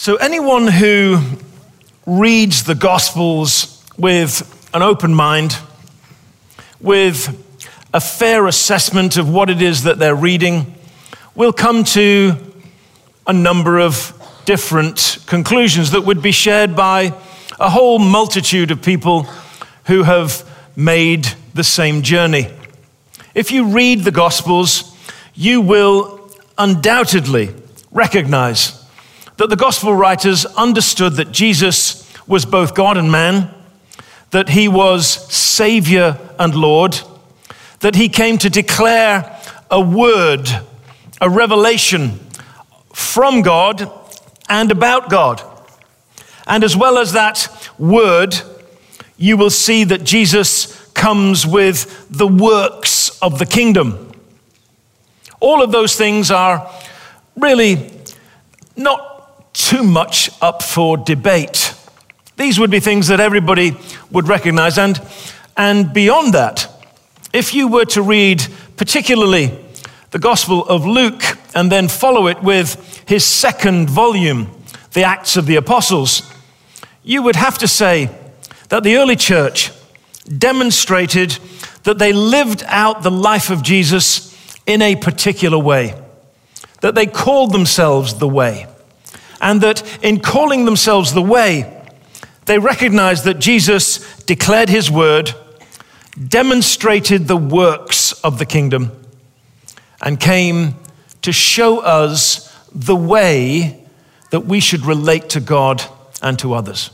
So, anyone who reads the Gospels with an open mind, with a fair assessment of what it is that they're reading, will come to a number of different conclusions that would be shared by a whole multitude of people who have made the same journey. If you read the Gospels, you will undoubtedly recognize that the gospel writers understood that Jesus was both God and man, that he was Savior and Lord, that he came to declare a word, a revelation from God and about God. And as well as that word, you will see that Jesus comes with the works of the kingdom. All of those things are really not too much up for debate. These would be things that everybody would recognize. And, and beyond that, if you were to read particularly the Gospel of Luke and then follow it with his second volume, the Acts of the Apostles, you would have to say that the early church demonstrated that they lived out the life of Jesus in a particular way, that they called themselves the way and that in calling themselves the way, they recognized that Jesus declared his word, demonstrated the works of the kingdom, and came to show us the way that we should relate to God and to others.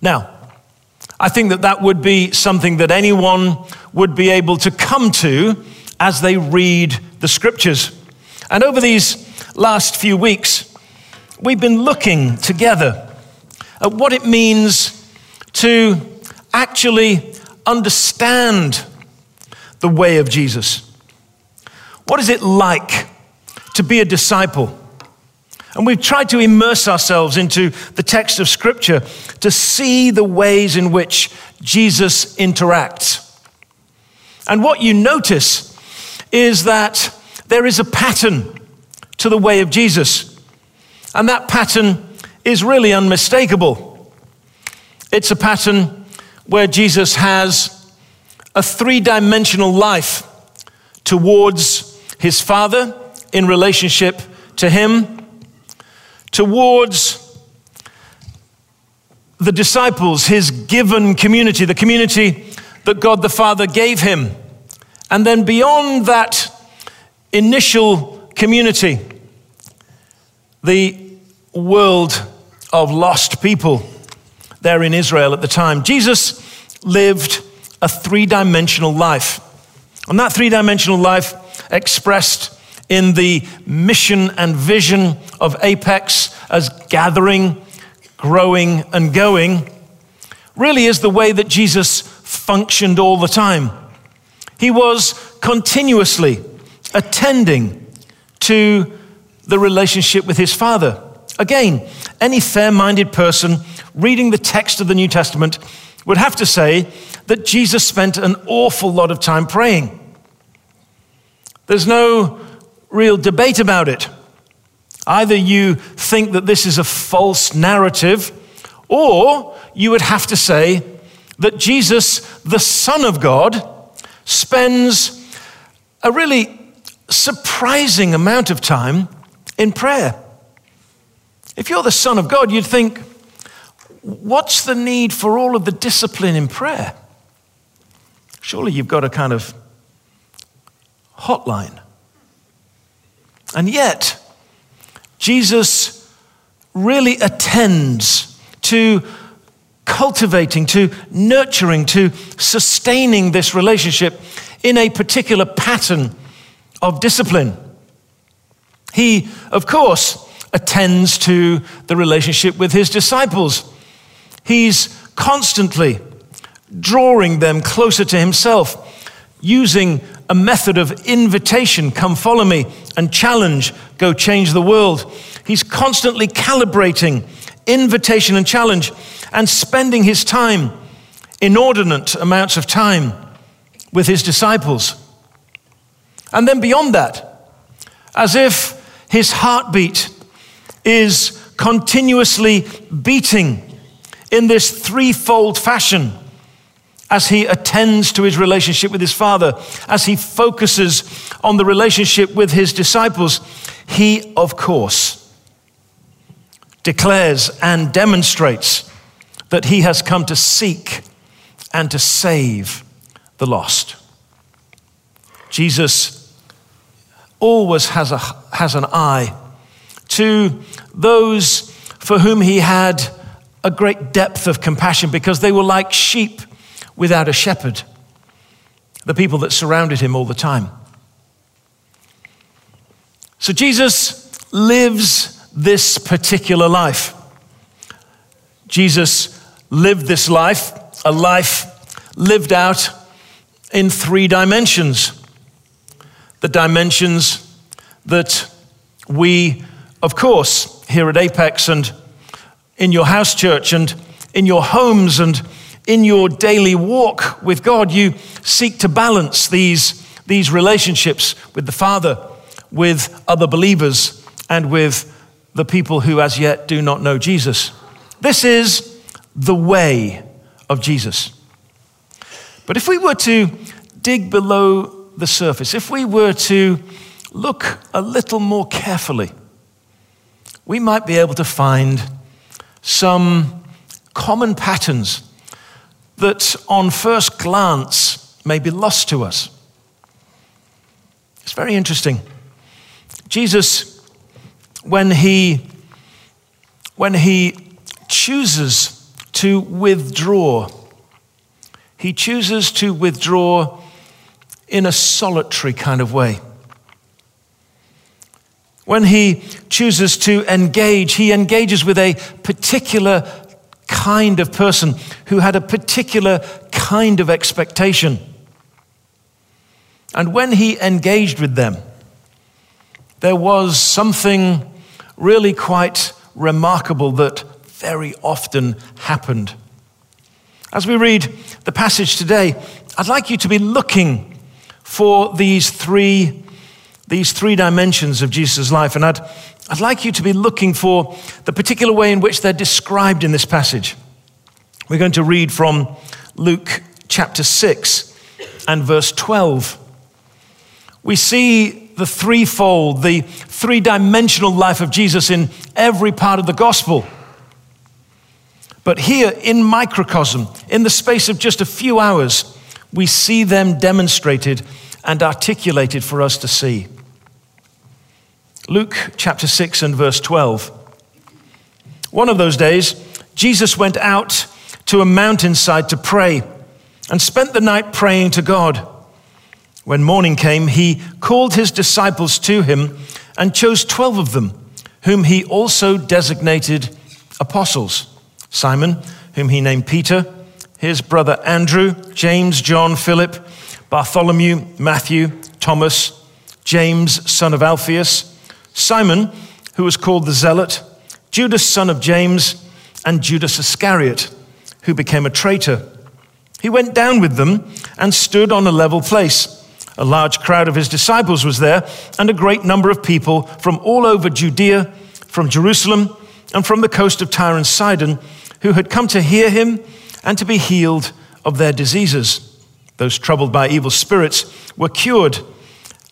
Now, I think that that would be something that anyone would be able to come to as they read the scriptures. And over these last few weeks, we've been looking together at what it means to actually understand the way of Jesus. What is it like to be a disciple? And we've tried to immerse ourselves into the text of Scripture to see the ways in which Jesus interacts. And what you notice is that there is a pattern to the way of Jesus. And that pattern is really unmistakable. It's a pattern where Jesus has a three dimensional life towards his Father in relationship to him, towards the disciples, his given community, the community that God the Father gave him. And then beyond that initial community, the world of lost people there in Israel at the time. Jesus lived a three dimensional life. And that three dimensional life expressed in the mission and vision of Apex as gathering, growing, and going really is the way that Jesus functioned all the time. He was continuously attending to the relationship with his Father. Again, any fair minded person reading the text of the New Testament would have to say that Jesus spent an awful lot of time praying. There's no real debate about it. Either you think that this is a false narrative, or you would have to say that Jesus, the Son of God, spends a really surprising amount of time in prayer. If you're the Son of God, you'd think, what's the need for all of the discipline in prayer? Surely you've got a kind of hotline. And yet, Jesus really attends to cultivating, to nurturing, to sustaining this relationship in a particular pattern of discipline. He, of course, attends to the relationship with his disciples. He's constantly drawing them closer to himself, using a method of invitation come follow me, and challenge go change the world. He's constantly calibrating invitation and challenge and spending his time, inordinate amounts of time, with his disciples. And then beyond that, as if his heartbeat is continuously beating in this threefold fashion as he attends to his relationship with his Father, as he focuses on the relationship with his disciples, he, of course, declares and demonstrates that he has come to seek and to save the lost. Jesus always has, a, has an eye to those for whom he had a great depth of compassion because they were like sheep without a shepherd, the people that surrounded him all the time. So Jesus lives this particular life. Jesus lived this life, a life lived out in three dimensions. The dimensions that we, of course, here at Apex and in your house church and in your homes and in your daily walk with God, you seek to balance these, these relationships with the Father, with other believers, and with the people who as yet do not know Jesus. This is the way of Jesus. But if we were to dig below the surface, if we were to look a little more carefully, we might be able to find some common patterns that on first glance may be lost to us. It's very interesting. Jesus, when he, when he chooses to withdraw, he chooses to withdraw in a solitary kind of way. When he chooses to engage, he engages with a particular kind of person who had a particular kind of expectation. And when he engaged with them, there was something really quite remarkable that very often happened. As we read the passage today, I'd like you to be looking for these three, these three dimensions of Jesus' life. And I'd, I'd like you to be looking for the particular way in which they're described in this passage. We're going to read from Luke chapter 6 and verse 12. We see the threefold, the three dimensional life of Jesus in every part of the gospel. But here in microcosm, in the space of just a few hours, we see them demonstrated and articulated for us to see. Luke chapter 6 and verse 12. One of those days, Jesus went out to a mountainside to pray and spent the night praying to God. When morning came, he called his disciples to him and chose 12 of them, whom he also designated apostles Simon, whom he named Peter, his brother Andrew, James, John, Philip, Bartholomew, Matthew, Thomas, James, son of Alphaeus Simon, who was called the Zealot, Judas, son of James, and Judas Iscariot, who became a traitor. He went down with them and stood on a level place. A large crowd of his disciples was there, and a great number of people from all over Judea, from Jerusalem, and from the coast of Tyre and Sidon, who had come to hear him and to be healed of their diseases. Those troubled by evil spirits were cured,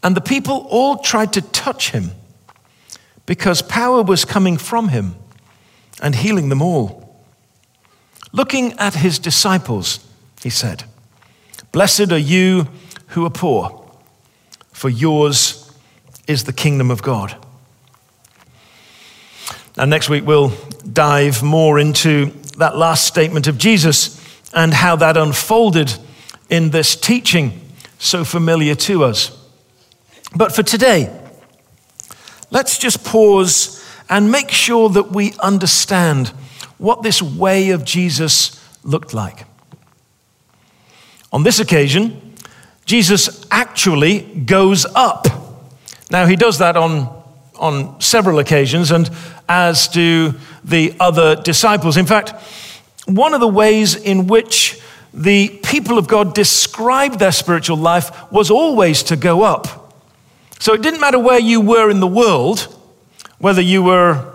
and the people all tried to touch him because power was coming from him and healing them all. Looking at his disciples, he said, Blessed are you who are poor, for yours is the kingdom of God. And next week we'll dive more into that last statement of Jesus and how that unfolded in this teaching so familiar to us. But for today, let's just pause and make sure that we understand what this way of Jesus looked like. On this occasion, Jesus actually goes up. Now, he does that on, on several occasions, and as do the other disciples. In fact, one of the ways in which the people of God described their spiritual life was always to go up. So it didn't matter where you were in the world, whether you were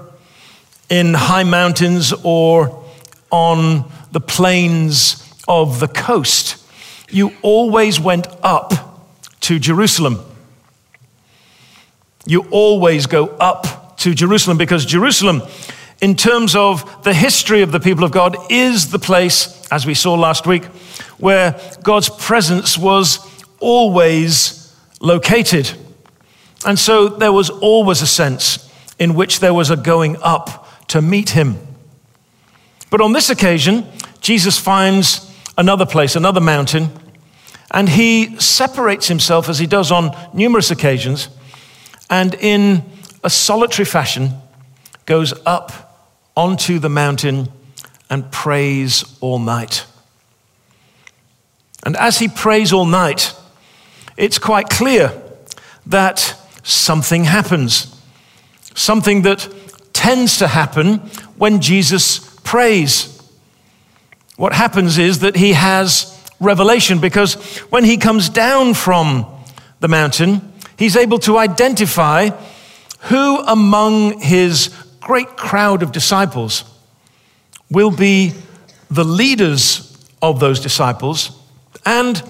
in high mountains or on the plains of the coast. You always went up to Jerusalem. You always go up to Jerusalem because Jerusalem, in terms of the history of the people of God, is the place, as we saw last week, where God's presence was always located. And so there was always a sense in which there was a going up to meet him. But on this occasion, Jesus finds another place, another mountain, and he separates himself as he does on numerous occasions, and in a solitary fashion goes up onto the mountain and prays all night. And as he prays all night, it's quite clear that something happens. Something that tends to happen when Jesus prays. What happens is that he has revelation because when he comes down from the mountain, he's able to identify who among his great crowd of disciples will be the leaders of those disciples. And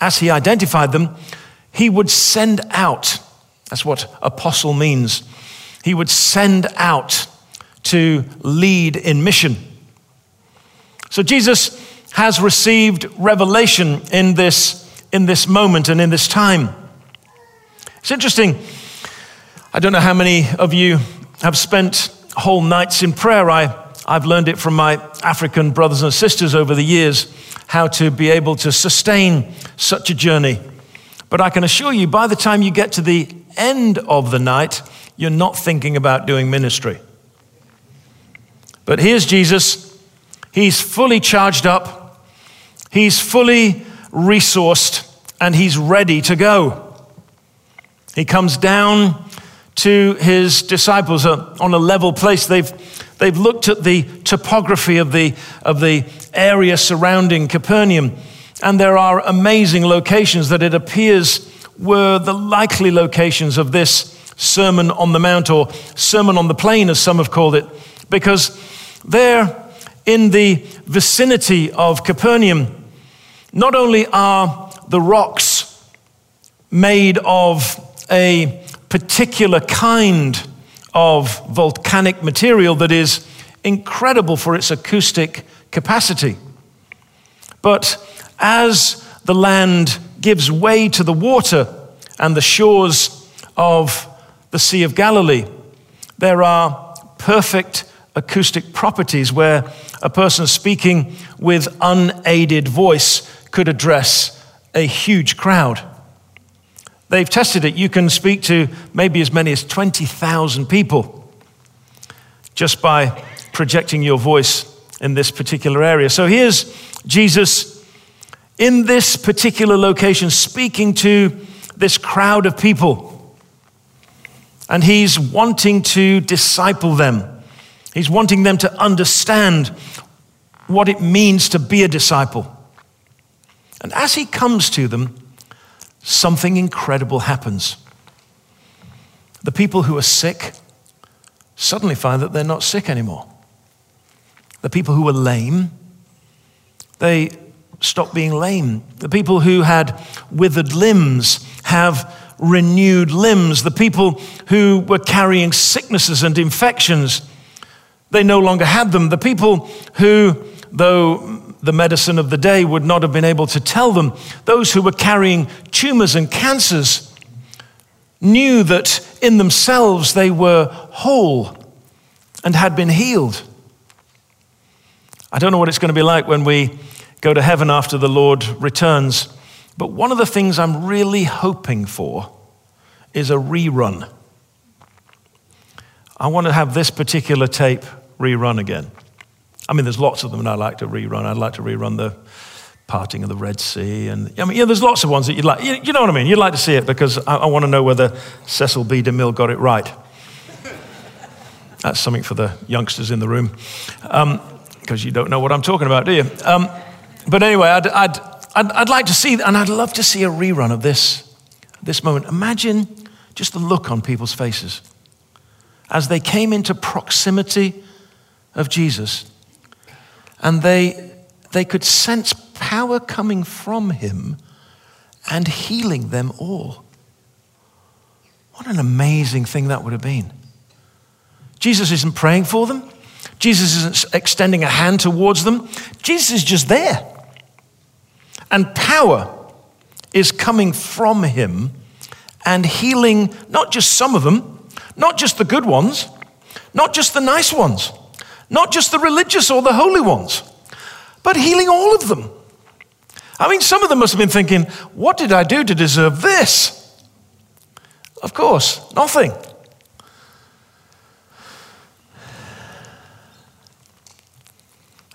as he identified them, he would send out. That's what apostle means. He would send out to lead in mission. So Jesus has received revelation in this, in this moment and in this time. It's interesting. I don't know how many of you have spent whole nights in prayer. I, I've learned it from my African brothers and sisters over the years how to be able to sustain such a journey. But I can assure you, by the time you get to the end of the night, you're not thinking about doing ministry. But here's Jesus. He's fully charged up, he's fully resourced, and he's ready to go. He comes down to his disciples uh, on a level place. They've, they've looked at the topography of the, of the area surrounding Capernaum and there are amazing locations that it appears were the likely locations of this Sermon on the Mount or Sermon on the Plain, as some have called it, because there in the vicinity of Capernaum, not only are the rocks made of a particular kind of volcanic material that is incredible for its acoustic capacity, but as the land gives way to the water and the shores of the Sea of Galilee, there are perfect acoustic properties where a person speaking with unaided voice could address a huge crowd. They've tested it. You can speak to maybe as many as 20,000 people just by projecting your voice in this particular area. So here's Jesus in this particular location speaking to this crowd of people. And he's wanting to disciple them. He's wanting them to understand what it means to be a disciple. And as he comes to them, something incredible happens. The people who are sick suddenly find that they're not sick anymore. The people who are lame, they stop being lame. The people who had withered limbs have renewed limbs. The people who were carrying sicknesses and infections, they no longer had them. The people who, though the medicine of the day would not have been able to tell them, those who were carrying tumors and cancers knew that in themselves they were whole and had been healed. I don't know what it's going to be like when we go to heaven after the Lord returns. But one of the things I'm really hoping for is a rerun. I want to have this particular tape rerun again. I mean, there's lots of them, and I like to rerun. I'd like to rerun the parting of the Red Sea, and I mean, yeah, there's lots of ones that you'd like. You, you know what I mean? You'd like to see it because I, I want to know whether Cecil B. DeMille got it right. That's something for the youngsters in the room, because um, you don't know what I'm talking about, do you? Um, but anyway, I'd, I'd, I'd, I'd, like to see, and I'd love to see a rerun of this, this moment. Imagine just the look on people's faces as they came into proximity of Jesus. And they, they could sense power coming from him and healing them all. What an amazing thing that would have been. Jesus isn't praying for them. Jesus isn't extending a hand towards them. Jesus is just there. And power is coming from him and healing not just some of them, not just the good ones, not just the nice ones, not just the religious or the holy ones, but healing all of them. I mean, some of them must have been thinking, What did I do to deserve this? Of course, nothing.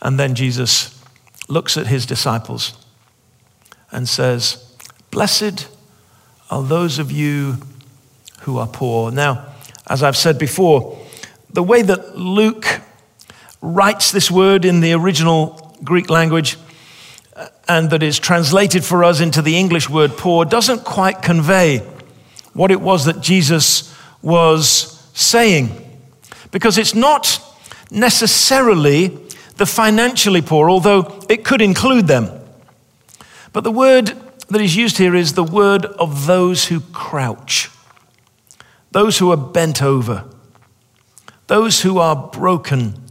And then Jesus looks at his disciples and says, Blessed are those of you who are poor. Now, as I've said before, the way that Luke writes this word in the original Greek language uh, and that is translated for us into the English word poor doesn't quite convey what it was that Jesus was saying. Because it's not necessarily the financially poor, although it could include them. But the word that is used here is the word of those who crouch, those who are bent over, those who are broken,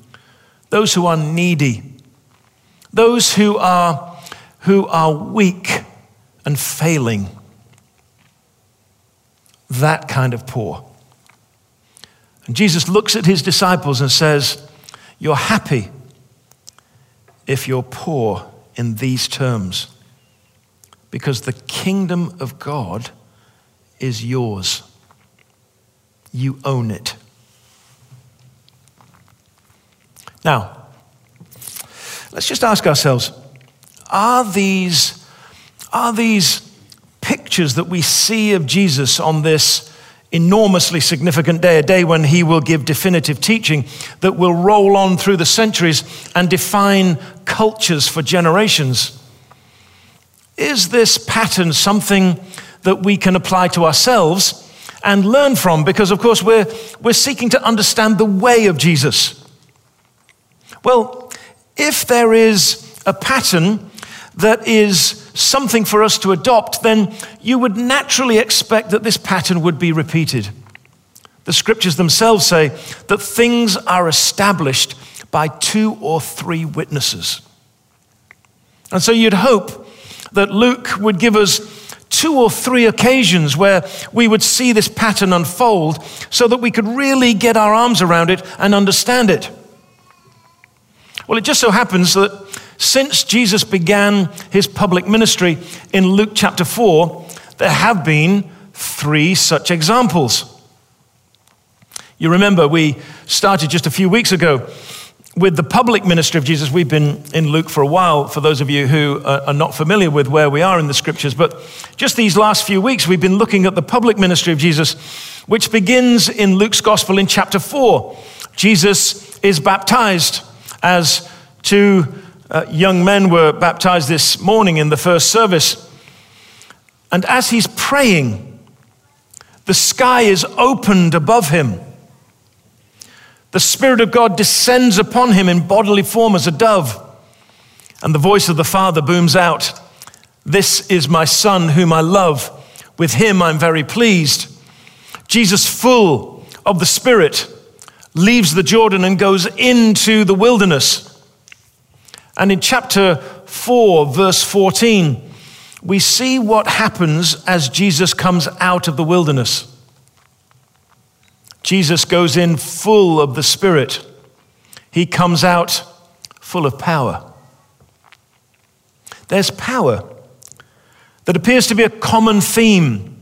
those who are needy, those who are, who are weak and failing. That kind of poor. And Jesus looks at his disciples and says, You're happy if you're poor in these terms, because the kingdom of God is yours. You own it. Now, let's just ask ourselves are these, are these pictures that we see of Jesus on this enormously significant day, a day when he will give definitive teaching that will roll on through the centuries and define cultures for generations. Is this pattern something that we can apply to ourselves and learn from? Because, of course, we're, we're seeking to understand the way of Jesus. Well, if there is a pattern that is something for us to adopt, then you would naturally expect that this pattern would be repeated. The scriptures themselves say that things are established by two or three witnesses. And so you'd hope that Luke would give us two or three occasions where we would see this pattern unfold so that we could really get our arms around it and understand it. Well, it just so happens that since Jesus began his public ministry in Luke chapter 4, there have been three such examples. You remember, we started just a few weeks ago with the public ministry of Jesus. We've been in Luke for a while, for those of you who are not familiar with where we are in the scriptures. But just these last few weeks, we've been looking at the public ministry of Jesus, which begins in Luke's gospel in chapter 4. Jesus is baptized as two uh, young men were baptized this morning in the first service. And as he's praying, the sky is opened above him. The Spirit of God descends upon him in bodily form as a dove. And the voice of the Father booms out This is my Son, whom I love. With him I'm very pleased. Jesus, full of the Spirit, leaves the Jordan and goes into the wilderness. And in chapter 4, verse 14, we see what happens as Jesus comes out of the wilderness. Jesus goes in full of the Spirit, he comes out full of power. There's power that appears to be a common theme.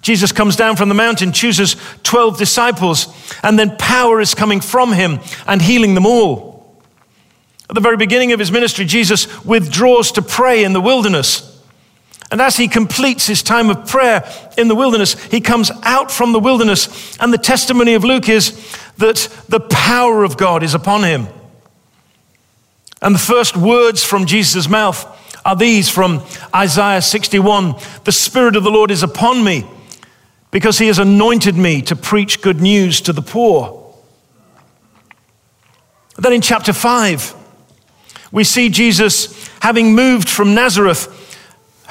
Jesus comes down from the mountain, chooses 12 disciples, and then power is coming from him and healing them all. At the very beginning of his ministry, Jesus withdraws to pray in the wilderness. And as he completes his time of prayer in the wilderness, he comes out from the wilderness. And the testimony of Luke is that the power of God is upon him. And the first words from Jesus' mouth are these from Isaiah 61 The Spirit of the Lord is upon me because he has anointed me to preach good news to the poor. Then in chapter 5, we see Jesus having moved from Nazareth,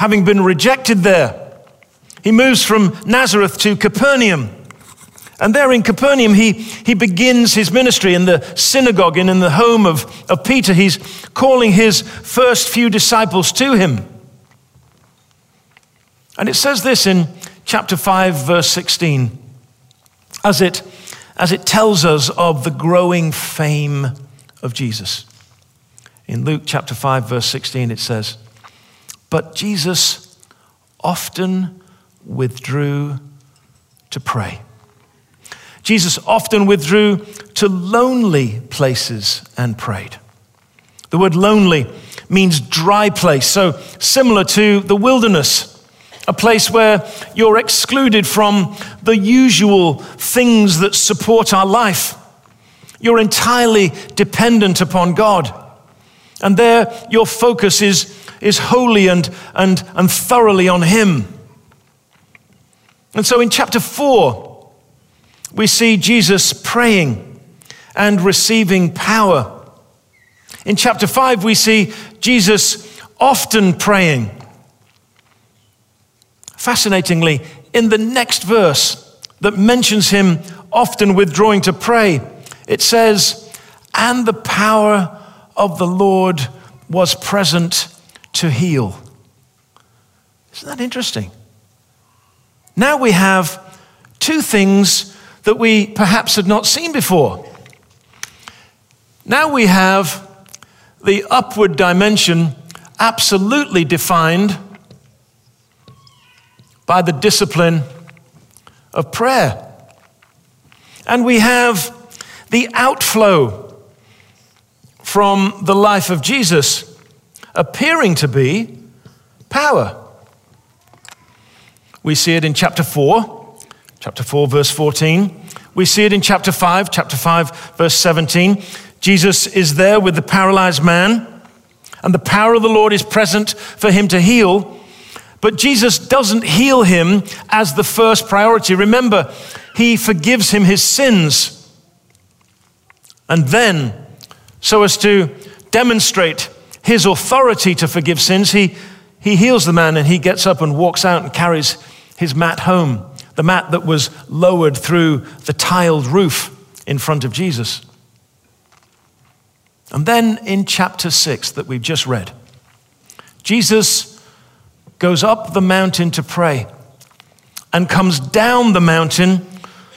having been rejected there. He moves from Nazareth to Capernaum. And there in Capernaum, he, he begins his ministry in the synagogue and in the home of, of Peter. He's calling his first few disciples to him. And it says this in chapter 5, verse 16, as it, as it tells us of the growing fame of Jesus. In Luke chapter 5, verse 16, it says, But Jesus often withdrew to pray. Jesus often withdrew to lonely places and prayed. The word lonely means dry place, so similar to the wilderness, a place where you're excluded from the usual things that support our life. You're entirely dependent upon God. And there, your focus is, is wholly and, and, and thoroughly on Him. And so in chapter 4, we see Jesus praying and receiving power. In chapter 5, we see Jesus often praying. Fascinatingly, in the next verse that mentions him often withdrawing to pray, it says, And the power of the Lord was present to heal. Isn't that interesting? Now we have two things that we perhaps had not seen before. Now we have the upward dimension absolutely defined by the discipline of prayer. And we have the outflow from the life of Jesus appearing to be power. We see it in chapter 4 chapter 4, verse 14. We see it in chapter 5, chapter 5, verse 17. Jesus is there with the paralyzed man, and the power of the Lord is present for him to heal. But Jesus doesn't heal him as the first priority. Remember, he forgives him his sins. And then, so as to demonstrate his authority to forgive sins, he, he heals the man and he gets up and walks out and carries his mat home the mat that was lowered through the tiled roof in front of Jesus. And then in chapter 6 that we've just read, Jesus goes up the mountain to pray and comes down the mountain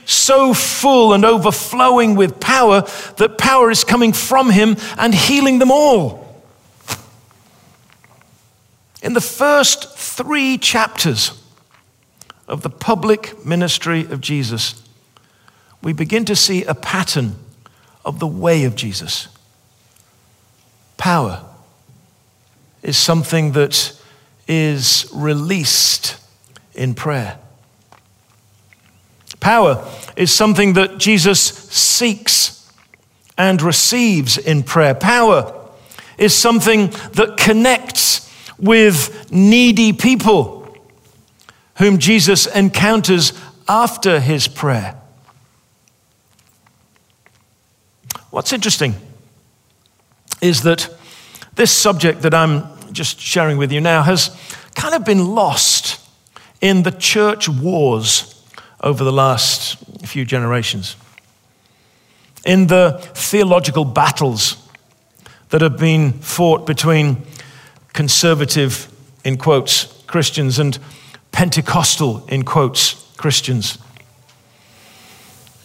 so full and overflowing with power that power is coming from him and healing them all. In the first three chapters of the public ministry of Jesus, we begin to see a pattern of the way of Jesus. Power is something that is released in prayer. Power is something that Jesus seeks and receives in prayer. Power is something that connects with needy people whom Jesus encounters after his prayer. What's interesting is that this subject that I'm just sharing with you now has kind of been lost in the church wars over the last few generations, in the theological battles that have been fought between conservative, in quotes, Christians and Pentecostal, in quotes, Christians.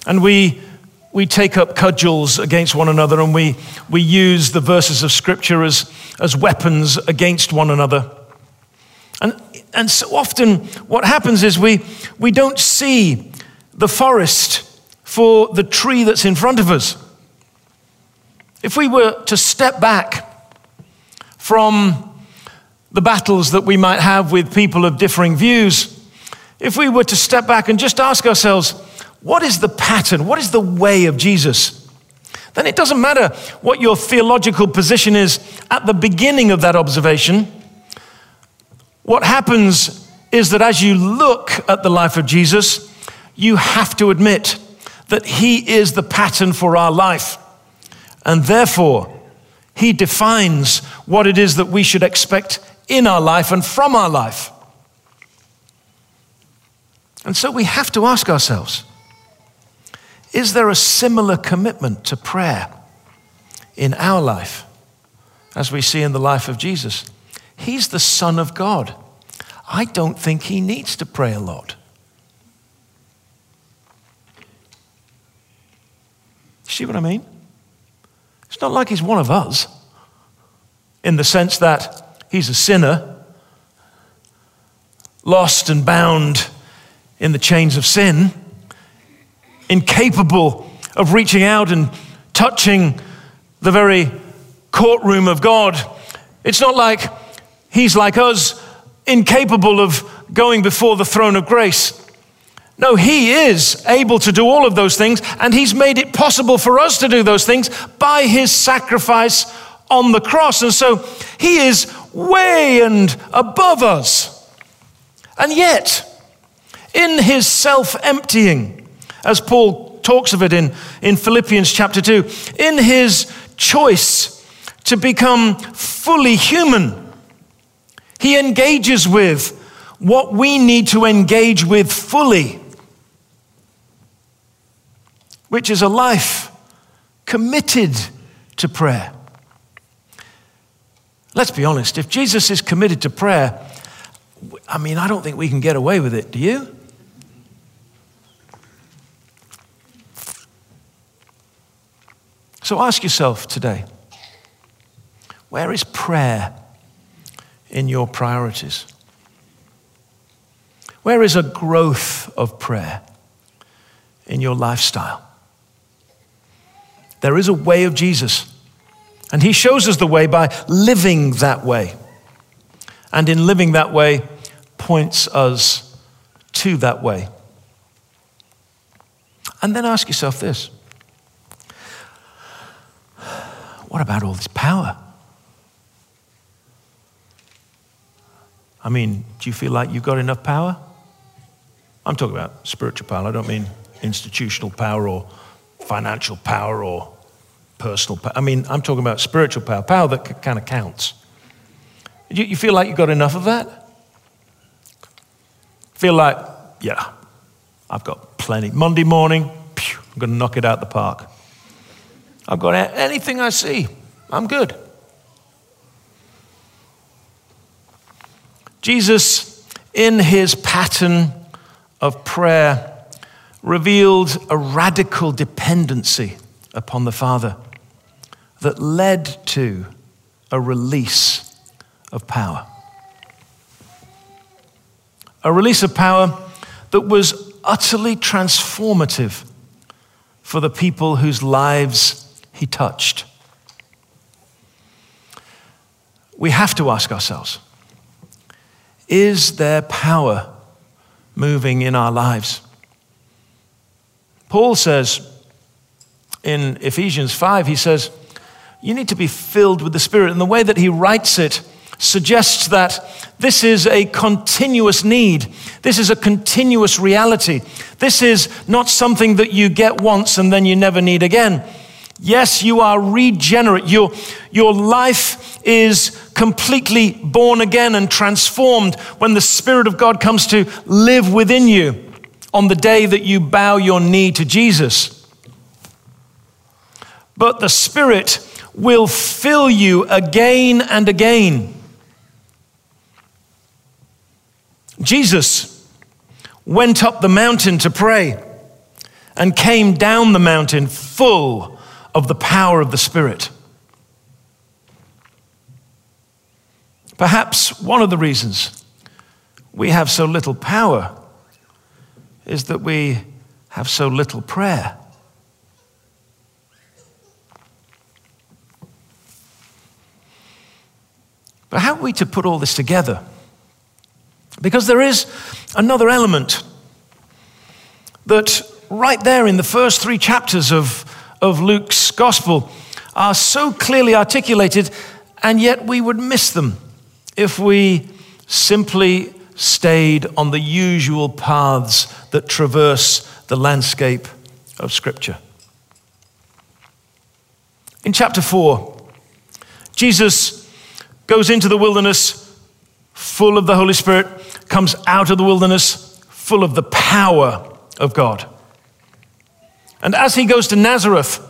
And we, we take up cudgels against one another and we, we use the verses of Scripture as, as weapons against one another. And, and so often, what happens is we, we don't see the forest for the tree that's in front of us. If we were to step back from the battles that we might have with people of differing views, if we were to step back and just ask ourselves, what is the pattern? What is the way of Jesus? Then it doesn't matter what your theological position is at the beginning of that observation. What happens is that as you look at the life of Jesus, you have to admit that he is the pattern for our life. And therefore, he defines what it is that we should expect in our life and from our life. And so we have to ask ourselves is there a similar commitment to prayer in our life as we see in the life of Jesus? He's the Son of God. I don't think he needs to pray a lot. See what I mean? It's not like he's one of us in the sense that he's a sinner, lost and bound in the chains of sin, incapable of reaching out and touching the very courtroom of God. It's not like he's like us, incapable of going before the throne of grace. No, He is able to do all of those things, and He's made it possible for us to do those things by His sacrifice on the cross. And so He is way and above us. And yet, in His self emptying, as Paul talks of it in, in Philippians chapter 2, in His choice to become fully human, He engages with what we need to engage with fully which is a life committed to prayer. Let's be honest, if Jesus is committed to prayer, I mean, I don't think we can get away with it, do you? So ask yourself today where is prayer in your priorities? Where is a growth of prayer in your lifestyle? There is a way of Jesus. And he shows us the way by living that way. And in living that way, points us to that way. And then ask yourself this what about all this power? I mean, do you feel like you've got enough power? I'm talking about spiritual power. I don't mean institutional power or financial power or personal power. I mean, I'm talking about spiritual power, power that kind of counts. You, you feel like you've got enough of that? Feel like, yeah, I've got plenty. Monday morning, I'm going to knock it out the park. I've got anything I see, I'm good. Jesus, in his pattern of prayer, revealed a radical dependency upon the Father that led to a release of power. A release of power that was utterly transformative for the people whose lives he touched. We have to ask ourselves is there power moving in our lives? Paul says in Ephesians 5, he says, You need to be filled with the Spirit. And the way that he writes it suggests that this is a continuous need. This is a continuous reality. This is not something that you get once and then you never need again. Yes, you are regenerate. Your, your life is completely born again and transformed when the Spirit of God comes to live within you on the day that you bow your knee to Jesus. But the Spirit will fill you again and again. Jesus went up the mountain to pray and came down the mountain full of the power of the Spirit. Perhaps one of the reasons we have so little power is that we have so little prayer. But how are we to put all this together? Because there is another element that, right there in the first three chapters of, of Luke's gospel, are so clearly articulated, and yet we would miss them if we simply stayed on the usual paths that traverse the landscape of Scripture. In chapter 4, Jesus goes into the wilderness full of the Holy Spirit, comes out of the wilderness full of the power of God. And as he goes to Nazareth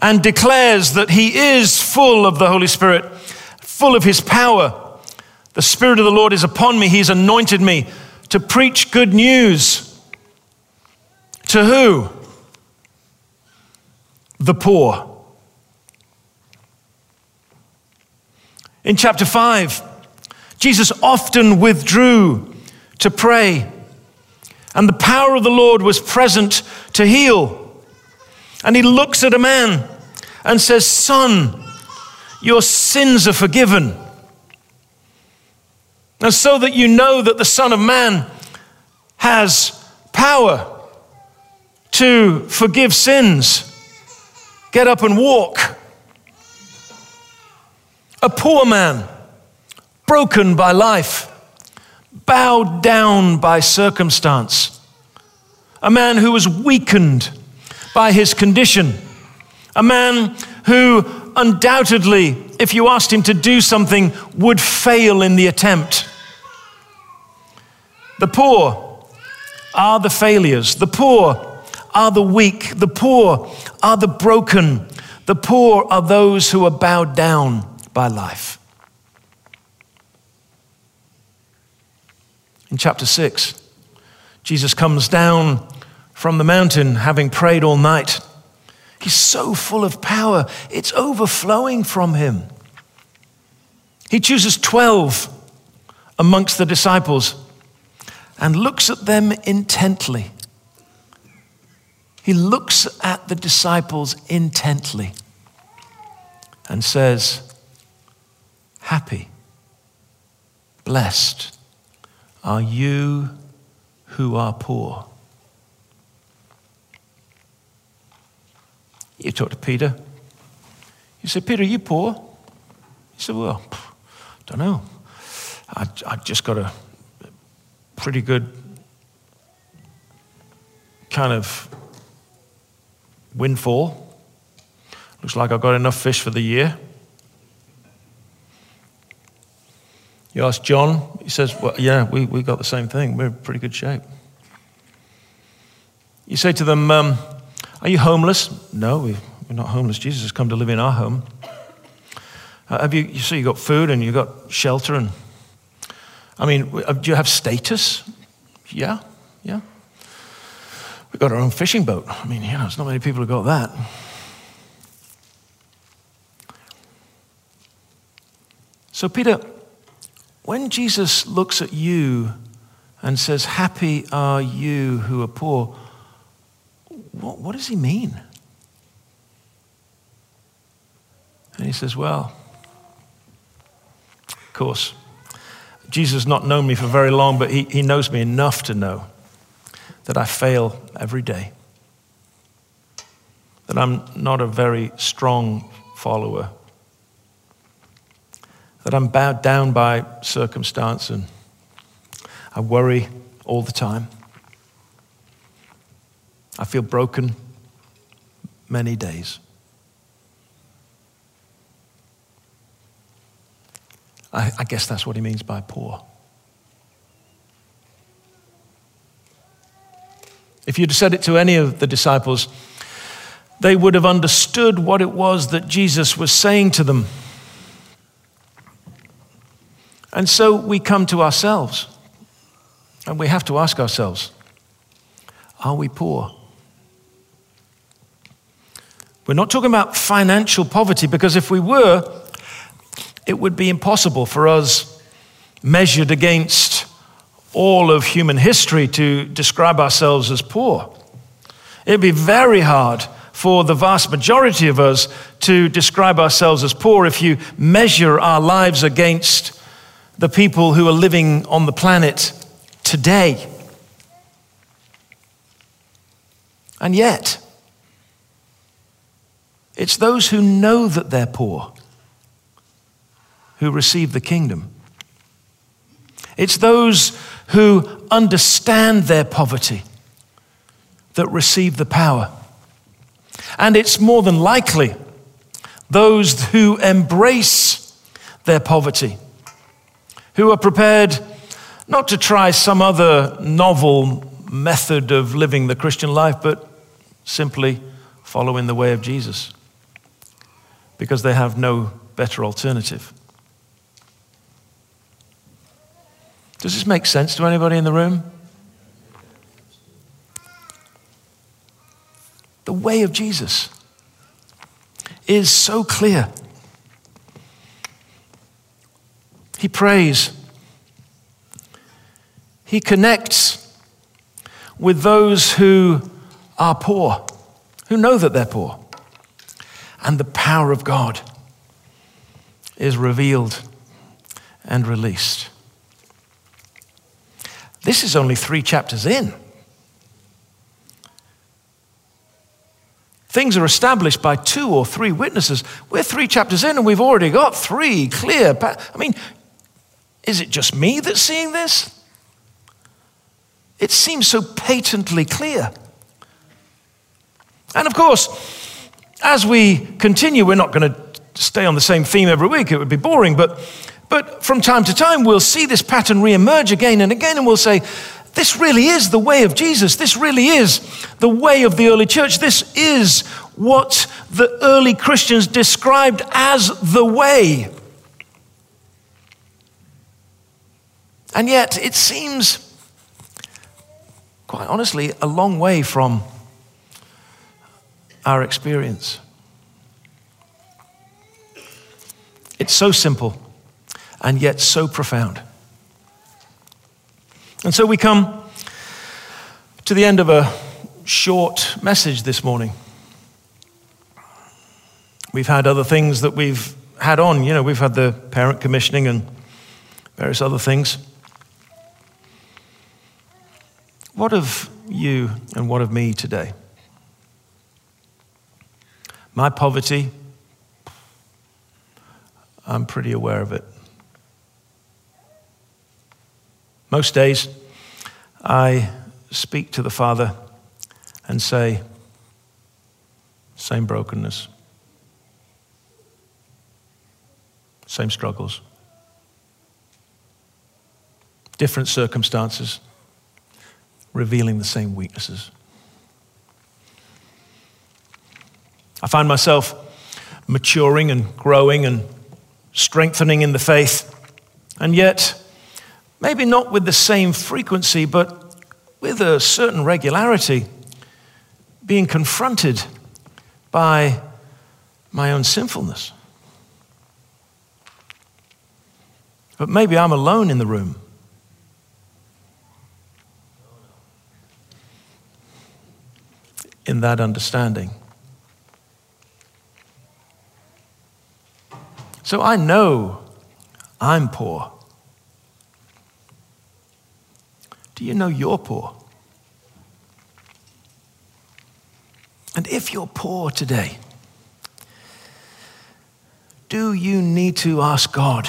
and declares that he is full of the Holy Spirit, full of his power, the Spirit of the Lord is upon me, he's anointed me to preach good news. To who? The poor. In chapter 5, Jesus often withdrew to pray, and the power of the Lord was present to heal. And he looks at a man and says, Son, your sins are forgiven. And so that you know that the Son of Man has power to forgive sins, get up and walk a poor man, broken by life, bowed down by circumstance, a man who was weakened by his condition, a man who undoubtedly, if you asked him to do something, would fail in the attempt. The poor are the failures, the poor are the weak, the poor are the broken, the poor are those who are bowed down by life. In chapter 6, Jesus comes down from the mountain having prayed all night. He's so full of power, it's overflowing from him. He chooses 12 amongst the disciples and looks at them intently. He looks at the disciples intently and says, Happy, blessed are you who are poor. You talk to Peter. You say, Peter, are you poor? He said, Well, I don't know. I, I just got a pretty good kind of windfall. Looks like I've got enough fish for the year. You ask John, he says, Well, yeah, we, we got the same thing. We're in pretty good shape. You say to them, um, Are you homeless? No, we, are not homeless. Jesus has come to live in our home. Uh, have you, you say you got food and you got shelter and I mean, uh, do you have status? Yeah, yeah. We've got our own fishing boat. I mean, know, there's not many people who got that. So, Peter, when Jesus looks at you and says, Happy are you who are poor, what, what does he mean? And he says, Well, of course, Jesus has not known me for very long, but he, he knows me enough to know that I fail every day, that I'm not a very strong follower that I'm bowed down by circumstance and I worry all the time. I feel broken many days. I, I, guess that's what he means by poor. If you'd said it to any of the disciples, they would have understood what it was that Jesus was saying to them. And so we come to ourselves and we have to ask ourselves are we poor? We're not talking about financial poverty because if we were, it would be impossible for us, measured against all of human history, to describe ourselves as poor. It'd be very hard for the vast majority of us to describe ourselves as poor if you measure our lives against the people who are living on the planet today. And yet, it's those who know that they're poor who receive the kingdom. It's those who understand their poverty that receive the power. And it's more than likely those who embrace their poverty, who are prepared not to try some other novel method of living the Christian life, but simply follow in the way of Jesus because they have no better alternative. Does this make sense to anybody in the room? The way of Jesus is so clear. He prays, he connects with those who are poor, who know that they're poor. And the power of God is revealed and released. This is only three chapters in. Things are established by two or three witnesses. We're three chapters in and we've already got three clear. I mean, is it just me that's seeing this? It seems so patently clear. And of course, as we continue, we're not going to stay on the same theme every week, it would be boring, but, but from time to time, we'll see this pattern reemerge again and again, and we'll say, this really is the way of Jesus. This really is the way of the early church. This is what the early Christians described as the way. And yet, it seems, quite honestly, a long way from our experience. It's so simple and yet so profound. And so we come to the end of a short message this morning. We've had other things that we've had on. You know, we've had the parent commissioning and various other things. What of you and what of me today? My poverty, I'm pretty aware of it. Most days, I speak to the Father and say, same brokenness, same struggles, different circumstances, revealing the same weaknesses. I find myself maturing and growing and strengthening in the faith, and yet, maybe not with the same frequency, but with a certain regularity, being confronted by my own sinfulness. But maybe I'm alone in the room. That understanding. So I know I'm poor. Do you know you're poor? And if you're poor today, do you need to ask God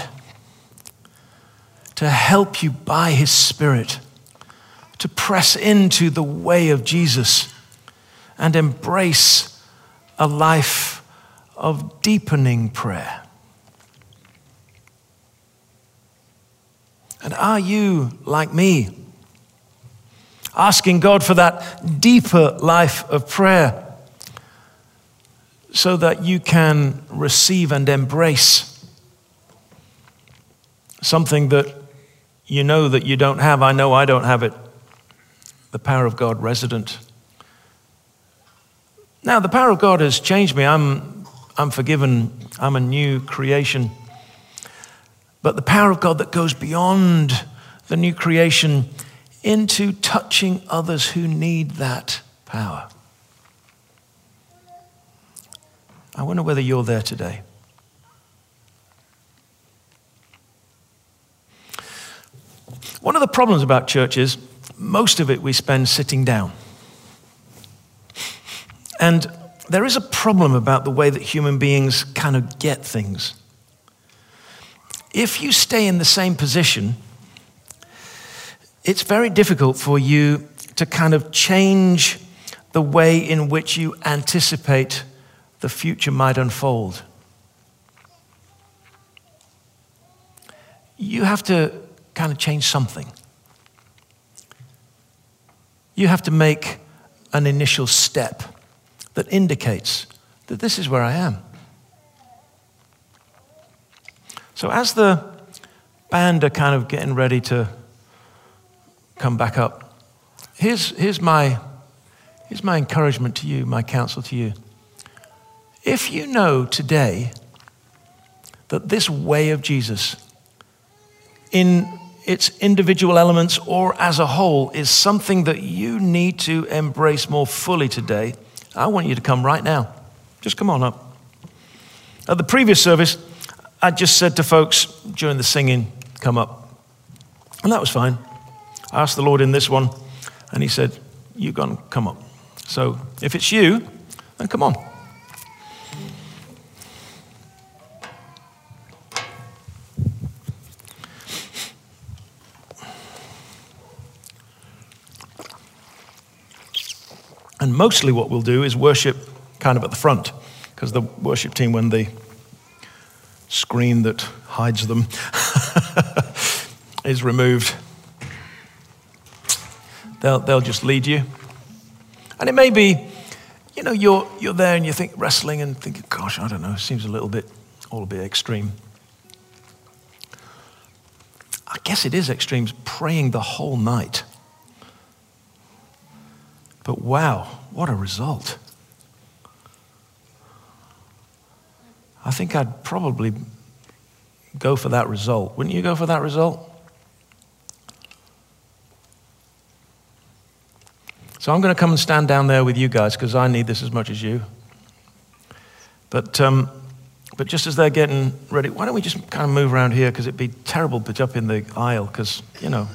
to help you by His Spirit to press into the way of Jesus and embrace a life of deepening prayer? And are you like me? Asking God for that deeper life of prayer so that you can receive and embrace something that you know that you don't have. I know I don't have it. The power of God resident. Now, the power of God has changed me. I'm, I'm forgiven. I'm a new creation. But the power of God that goes beyond the new creation into touching others who need that power. I wonder whether you're there today. One of the problems about church is most of it we spend sitting down. And there is a problem about the way that human beings kind of get things. If you stay in the same position, it's very difficult for you to kind of change the way in which you anticipate the future might unfold. You have to kind of change something. You have to make an initial step that indicates that this is where I am. So, as the band are kind of getting ready to come back up, here's, here's, my, here's my encouragement to you, my counsel to you. If you know today that this way of Jesus, in its individual elements or as a whole, is something that you need to embrace more fully today, I want you to come right now. Just come on up. At the previous service, I just said to folks during the singing, come up. And that was fine. I asked the Lord in this one, and He said, You go and come up. So if it's you, then come on. Mostly what we'll do is worship kind of at the front, because the worship team, when the screen that hides them is removed, they'll, they'll just lead you. And it may be, you know, you're, you're there and you think wrestling and thinking, gosh, I don't know, seems a little bit, all a bit extreme. I guess it is extreme, praying the whole night. But wow, what a result. I think I'd probably go for that result. Wouldn't you go for that result? So I'm going to come and stand down there with you guys because I need this as much as you. But, um, but just as they're getting ready, why don't we just kind of move around here because it'd be terrible to up in the aisle because, you know,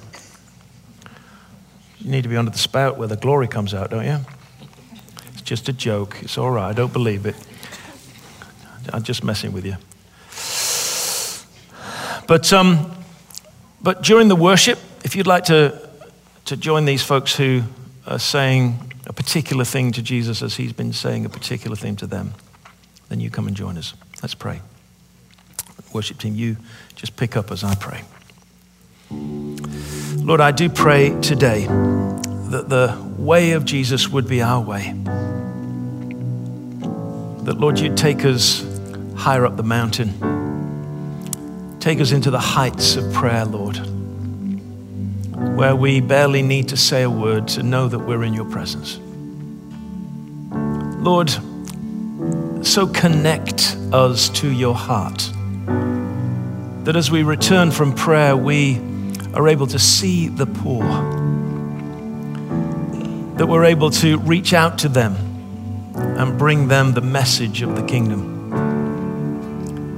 you need to be under the spout where the glory comes out, don't you? Just a joke. It's all right. I don't believe it. I'm just messing with you. But, um, but during the worship, if you'd like to, to join these folks who are saying a particular thing to Jesus as he's been saying a particular thing to them, then you come and join us. Let's pray. Worship team, you just pick up as I pray. Lord, I do pray today that the way of Jesus would be our way. That, Lord, you'd take us higher up the mountain. Take us into the heights of prayer, Lord, where we barely need to say a word to know that we're in your presence. Lord, so connect us to your heart that as we return from prayer, we are able to see the poor, that we're able to reach out to them and bring them the message of the kingdom.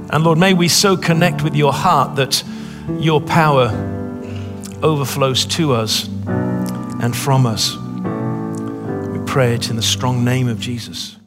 And Lord, may we so connect with your heart that your power overflows to us and from us. We pray it in the strong name of Jesus.